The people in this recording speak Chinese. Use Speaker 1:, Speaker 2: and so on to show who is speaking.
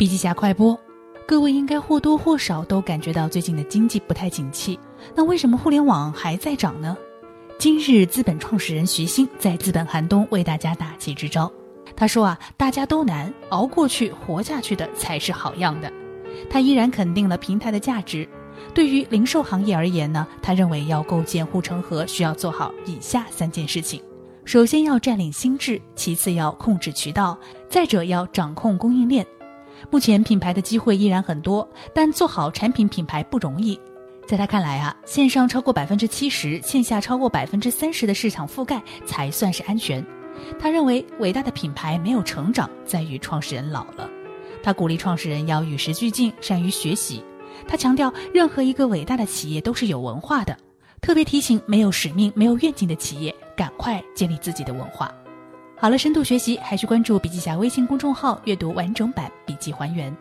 Speaker 1: 笔记侠快播，各位应该或多或少都感觉到最近的经济不太景气。那为什么互联网还在涨呢？今日资本创始人徐新在资本寒冬为大家打气支招。他说啊，大家都难，熬过去、活下去的才是好样的。他依然肯定了平台的价值。对于零售行业而言呢，他认为要构建护城河，需要做好以下三件事情：首先要占领心智，其次要控制渠道，再者要掌控供应链。目前品牌的机会依然很多，但做好产品品牌不容易。在他看来啊，线上超过百分之七十，线下超过百分之三十的市场覆盖才算是安全。他认为，伟大的品牌没有成长，在于创始人老了。他鼓励创始人要与时俱进，善于学习。他强调，任何一个伟大的企业都是有文化的，特别提醒没有使命、没有愿景的企业，赶快建立自己的文化。好了，深度学习还需关注笔记侠微信公众号，阅读完整版笔记还原。